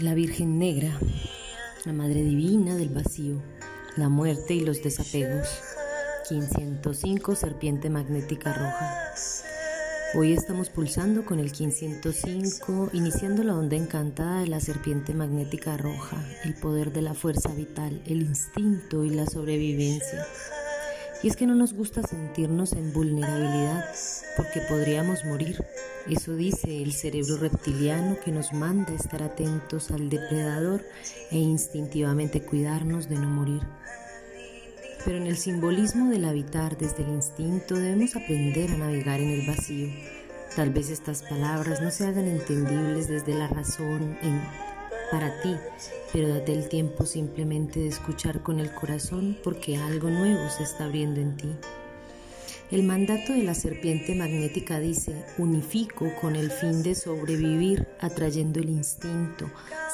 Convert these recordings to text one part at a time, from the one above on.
la Virgen Negra, la Madre Divina del Vacío, la muerte y los desapegos. 505 Serpiente Magnética Roja. Hoy estamos pulsando con el 505, iniciando la onda encantada de la serpiente magnética roja, el poder de la fuerza vital, el instinto y la sobrevivencia. Y es que no nos gusta sentirnos en vulnerabilidad porque podríamos morir. Eso dice el cerebro reptiliano que nos manda estar atentos al depredador e instintivamente cuidarnos de no morir. Pero en el simbolismo del habitar desde el instinto debemos aprender a navegar en el vacío. Tal vez estas palabras no se hagan entendibles desde la razón en para ti, pero date el tiempo simplemente de escuchar con el corazón porque algo nuevo se está abriendo en ti. El mandato de la serpiente magnética dice, unifico con el fin de sobrevivir, atrayendo el instinto,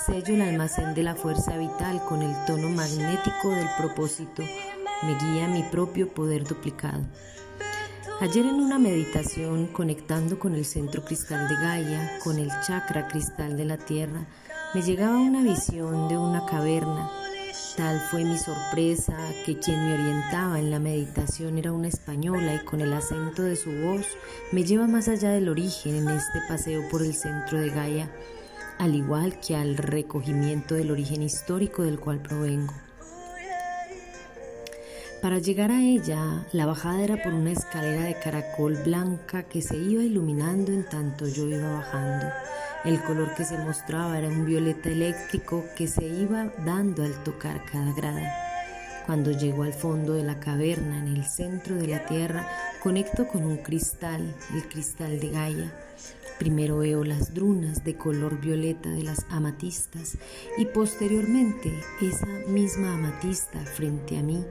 sello el almacén de la fuerza vital con el tono magnético del propósito, me guía mi propio poder duplicado. Ayer en una meditación conectando con el centro cristal de Gaia, con el chakra cristal de la Tierra, me llegaba una visión de una caverna. Tal fue mi sorpresa que quien me orientaba en la meditación era una española y con el acento de su voz me lleva más allá del origen en este paseo por el centro de Gaia, al igual que al recogimiento del origen histórico del cual provengo. Para llegar a ella, la bajada era por una escalera de caracol blanca que se iba iluminando en tanto yo iba bajando. El color que se mostraba era un violeta eléctrico que se iba dando al tocar cada grada. Cuando llego al fondo de la caverna, en el centro de la tierra, conecto con un cristal, el cristal de Gaia. Primero veo las drunas de color violeta de las amatistas y posteriormente esa misma amatista frente a mí,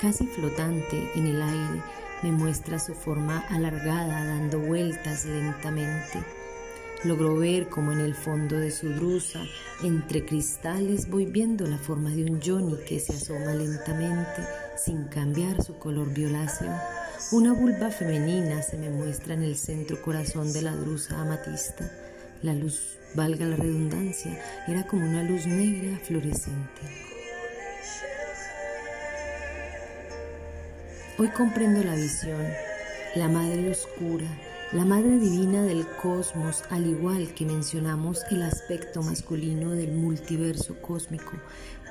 casi flotante en el aire, me muestra su forma alargada dando vueltas lentamente. Logro ver como en el fondo de su drusa, entre cristales, voy viendo la forma de un Johnny que se asoma lentamente, sin cambiar su color violáceo. Una vulva femenina se me muestra en el centro corazón de la drusa amatista. La luz, valga la redundancia, era como una luz negra fluorescente. Hoy comprendo la visión, la madre oscura, la Madre Divina del Cosmos, al igual que mencionamos el aspecto masculino del multiverso cósmico,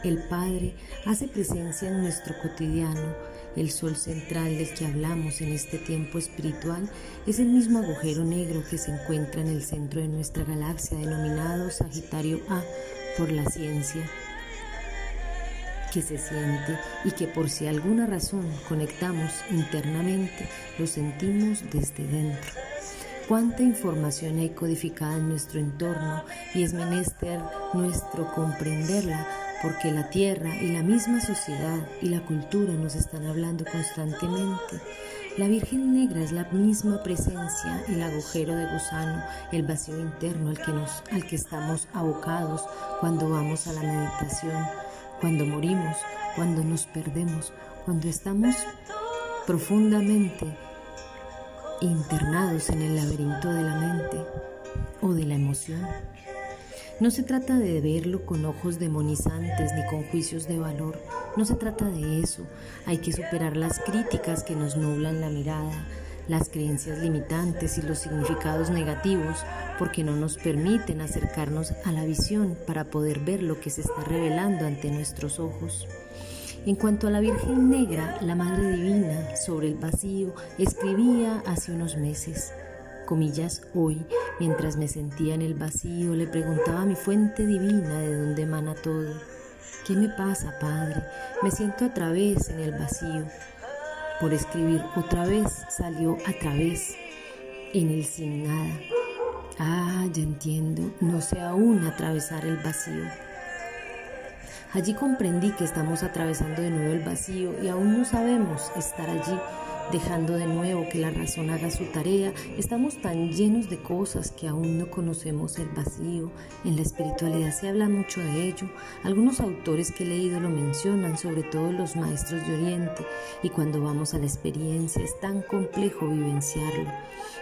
el Padre hace presencia en nuestro cotidiano. El sol central del que hablamos en este tiempo espiritual es el mismo agujero negro que se encuentra en el centro de nuestra galaxia denominado Sagitario A por la ciencia que se siente y que por si alguna razón conectamos internamente, lo sentimos desde dentro cuánta información hay codificada en nuestro entorno y es menester nuestro comprenderla porque la tierra y la misma sociedad y la cultura nos están hablando constantemente. La Virgen Negra es la misma presencia, el agujero de gusano, el vacío interno al que, nos, al que estamos abocados cuando vamos a la meditación, cuando morimos, cuando nos perdemos, cuando estamos profundamente internados en el laberinto de la mente o de la emoción. No se trata de verlo con ojos demonizantes ni con juicios de valor, no se trata de eso. Hay que superar las críticas que nos nublan la mirada, las creencias limitantes y los significados negativos porque no nos permiten acercarnos a la visión para poder ver lo que se está revelando ante nuestros ojos. En cuanto a la Virgen Negra, la Madre Divina, sobre el vacío, escribía hace unos meses. Comillas, hoy, mientras me sentía en el vacío, le preguntaba a mi fuente divina de dónde emana todo. ¿Qué me pasa, Padre? Me siento a través en el vacío. Por escribir otra vez salió a través en el sin nada. Ah, ya entiendo, no sé aún atravesar el vacío. Allí comprendí que estamos atravesando de nuevo el vacío y aún no sabemos estar allí, dejando de nuevo que la razón haga su tarea. Estamos tan llenos de cosas que aún no conocemos el vacío. En la espiritualidad se habla mucho de ello. Algunos autores que he leído lo mencionan, sobre todo los maestros de Oriente, y cuando vamos a la experiencia es tan complejo vivenciarlo.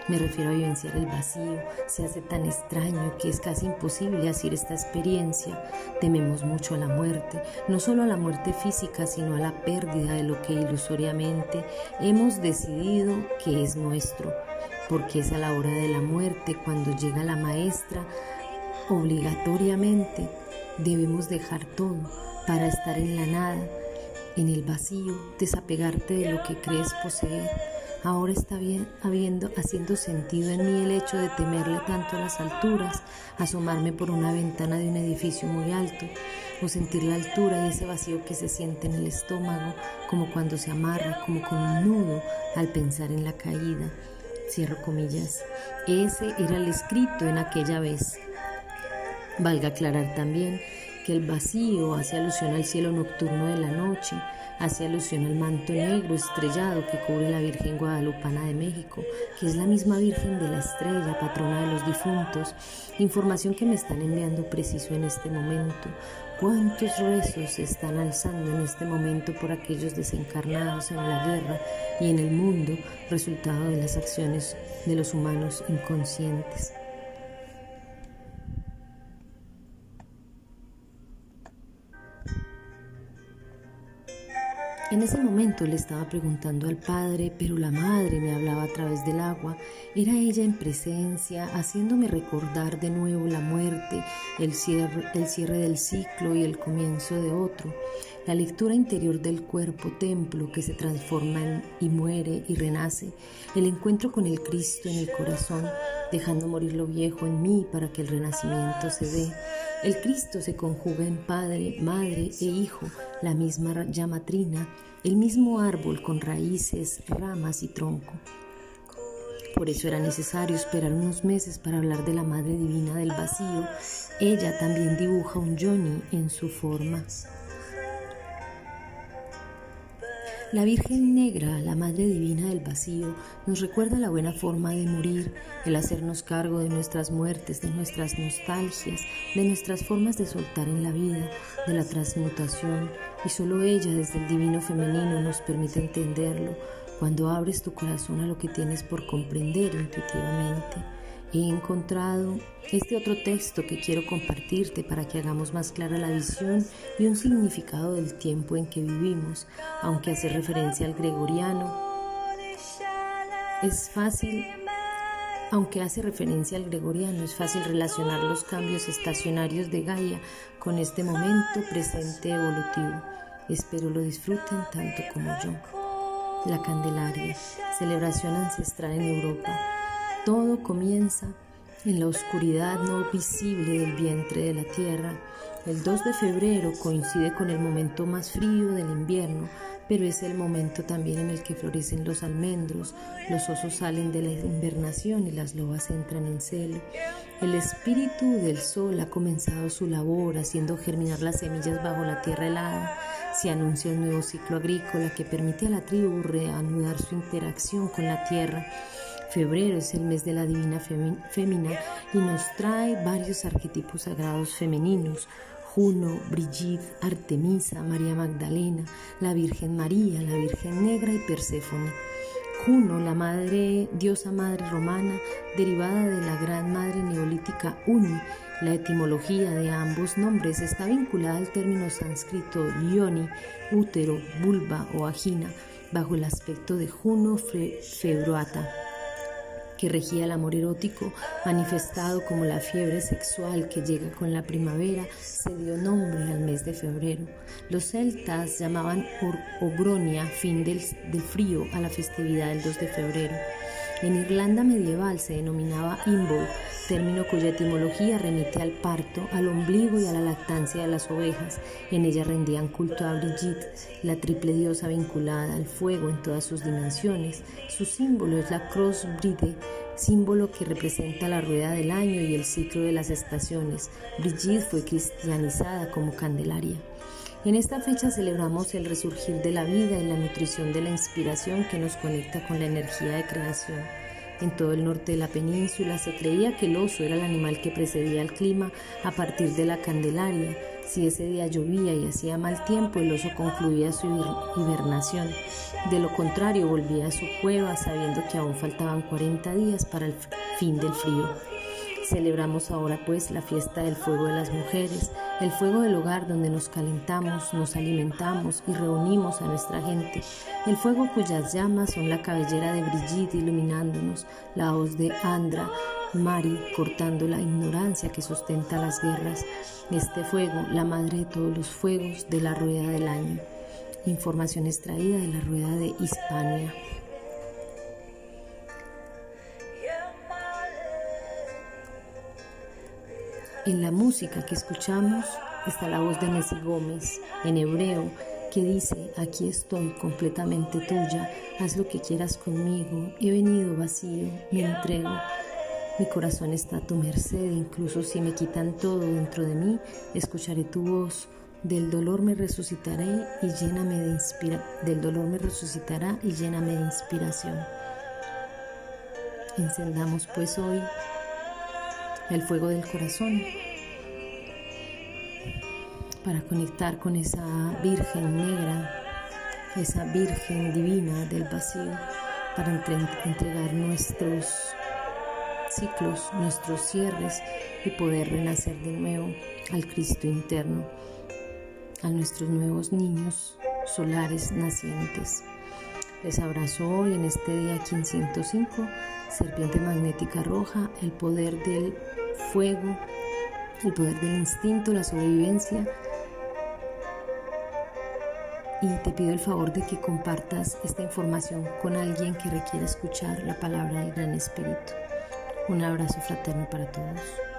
Me refiero a vivenciar el vacío. Se hace tan extraño que es casi imposible hacer esta experiencia. Tememos mucho a la muerte, no solo a la muerte física, sino a la pérdida de lo que ilusoriamente hemos decidido que es nuestro, porque es a la hora de la muerte cuando llega la maestra, obligatoriamente debemos dejar todo para estar en la nada, en el vacío, desapegarte de lo que crees poseer Ahora está bien, habiendo, haciendo sentido en mí el hecho de temerle tanto a las alturas, asomarme por una ventana de un edificio muy alto, o sentir la altura y ese vacío que se siente en el estómago, como cuando se amarra, como con un nudo al pensar en la caída. Cierro comillas. Ese era el escrito en aquella vez. Valga aclarar también que el vacío hace alusión al cielo nocturno de la noche, hace alusión al manto negro estrellado que cubre la Virgen Guadalupana de México, que es la misma Virgen de la Estrella, patrona de los difuntos. Información que me están enviando preciso en este momento. ¿Cuántos rezos se están alzando en este momento por aquellos desencarnados en la guerra y en el mundo, resultado de las acciones de los humanos inconscientes? En ese momento le estaba preguntando al padre, pero la madre me hablaba a través del agua. Era ella en presencia, haciéndome recordar de nuevo la muerte, el cierre, el cierre del ciclo y el comienzo de otro. La lectura interior del cuerpo, templo que se transforma y muere y renace. El encuentro con el Cristo en el corazón, dejando morir lo viejo en mí para que el renacimiento se dé. El Cristo se conjuga en Padre, Madre e Hijo, la misma llama trina, el mismo árbol con raíces, ramas y tronco. Por eso era necesario esperar unos meses para hablar de la Madre Divina del Vacío. Ella también dibuja un Johnny en su forma. La Virgen Negra, la Madre Divina del Vacío, nos recuerda la buena forma de morir, el hacernos cargo de nuestras muertes, de nuestras nostalgias, de nuestras formas de soltar en la vida, de la transmutación, y solo ella desde el divino femenino nos permite entenderlo cuando abres tu corazón a lo que tienes por comprender intuitivamente he encontrado este otro texto que quiero compartirte para que hagamos más clara la visión y un significado del tiempo en que vivimos, aunque hace referencia al gregoriano. Es fácil, aunque hace referencia al gregoriano, es fácil relacionar los cambios estacionarios de Gaia con este momento presente evolutivo. Espero lo disfruten tanto como yo. La Candelaria, celebración ancestral en Europa todo comienza en la oscuridad no visible del vientre de la tierra. El 2 de febrero coincide con el momento más frío del invierno, pero es el momento también en el que florecen los almendros, los osos salen de la invernación y las lobas entran en celo. El espíritu del sol ha comenzado su labor haciendo germinar las semillas bajo la tierra helada. Se anuncia un nuevo ciclo agrícola que permite a la tribu reanudar su interacción con la tierra. Febrero es el mes de la divina fémina y nos trae varios arquetipos sagrados femeninos. Juno, Brigitte, Artemisa, María Magdalena, la Virgen María, la Virgen Negra y Perséfone. Juno, la madre, diosa madre romana, derivada de la gran madre neolítica Uni. La etimología de ambos nombres está vinculada al término sánscrito yoni, útero, vulva o agina, bajo el aspecto de Juno februata que regía el amor erótico, manifestado como la fiebre sexual que llega con la primavera, se dio nombre al mes de febrero. Los celtas llamaban por Ogronia, fin del, del frío, a la festividad del 2 de febrero. En Irlanda medieval se denominaba Imbolc, término cuya etimología remite al parto, al ombligo y a la lactancia de las ovejas. En ella rendían culto a Brigitte, la triple diosa vinculada al fuego en todas sus dimensiones. Su símbolo es la Cross Bride, símbolo que representa la rueda del año y el ciclo de las estaciones. Brigitte fue cristianizada como Candelaria. En esta fecha celebramos el resurgir de la vida y la nutrición de la inspiración que nos conecta con la energía de creación. En todo el norte de la península se creía que el oso era el animal que precedía al clima a partir de la Candelaria. Si ese día llovía y hacía mal tiempo, el oso concluía su hibernación. De lo contrario, volvía a su cueva sabiendo que aún faltaban 40 días para el fin del frío. Celebramos ahora pues la fiesta del fuego de las mujeres, el fuego del hogar donde nos calentamos, nos alimentamos y reunimos a nuestra gente, el fuego cuyas llamas son la cabellera de Brigitte iluminándonos, la voz de Andra, Mari cortando la ignorancia que sustenta las guerras, este fuego, la madre de todos los fuegos de la rueda del año. Información extraída de la rueda de Hispania. En la música que escuchamos está la voz de Messi Gómez en hebreo que dice, aquí estoy completamente tuya, haz lo que quieras conmigo, he venido vacío, me entrego. Mi corazón está a tu merced, incluso si me quitan todo dentro de mí, escucharé tu voz. Del dolor me resucitaré y lléname de inspira del dolor me resucitará y lléname de inspiración. Encendamos pues hoy el fuego del corazón para conectar con esa Virgen negra, esa Virgen divina del vacío, para entregar nuestros ciclos, nuestros cierres y poder renacer de nuevo al Cristo interno, a nuestros nuevos niños solares nacientes. Les abrazo hoy en este día 505, serpiente magnética roja, el poder del fuego, el poder del instinto, la sobrevivencia. Y te pido el favor de que compartas esta información con alguien que requiera escuchar la palabra del Gran Espíritu. Un abrazo fraterno para todos.